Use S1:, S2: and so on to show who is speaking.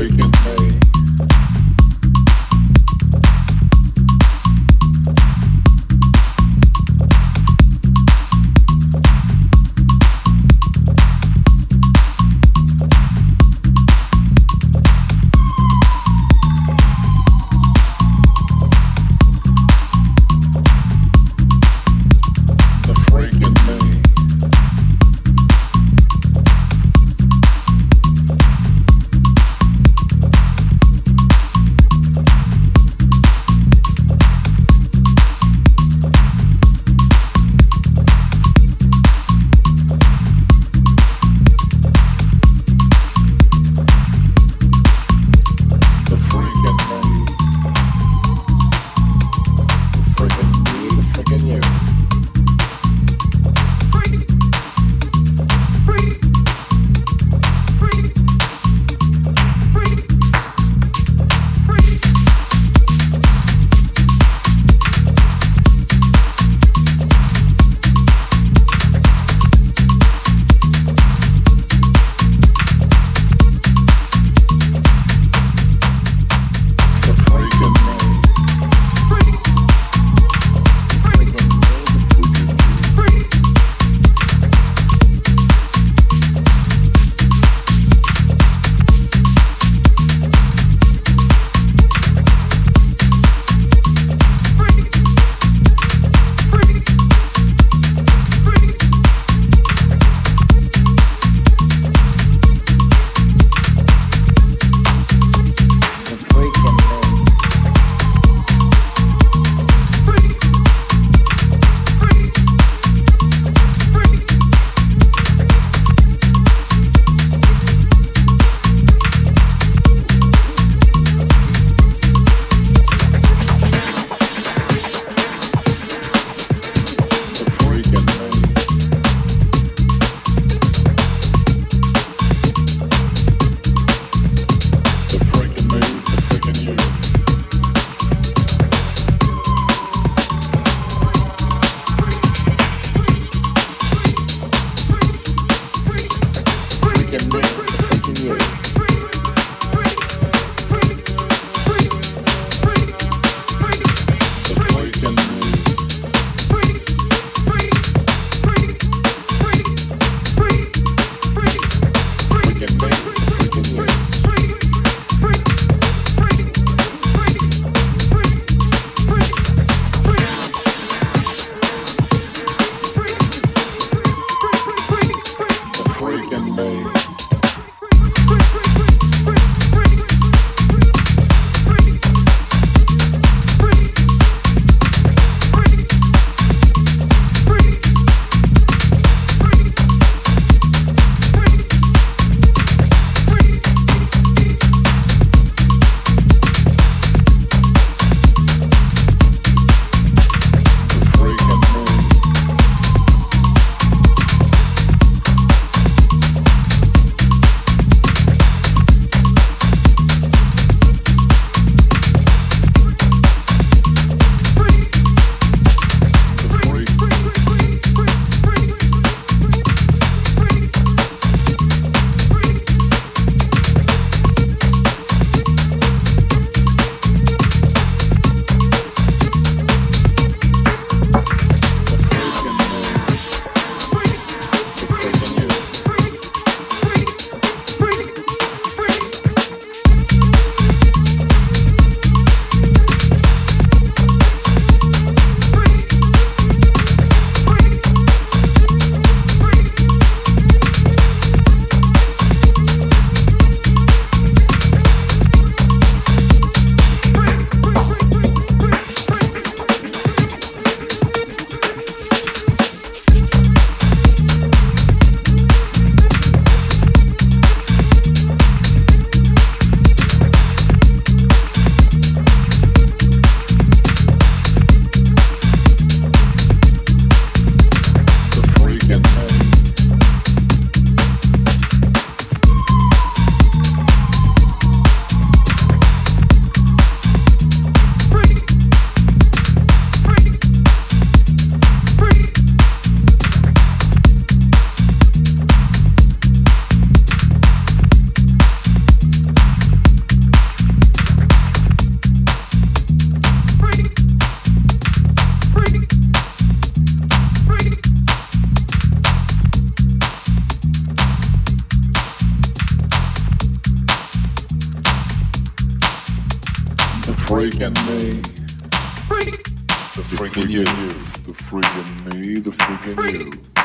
S1: breaking. Freaking me. The freaking you. The freaking me, the freaking you.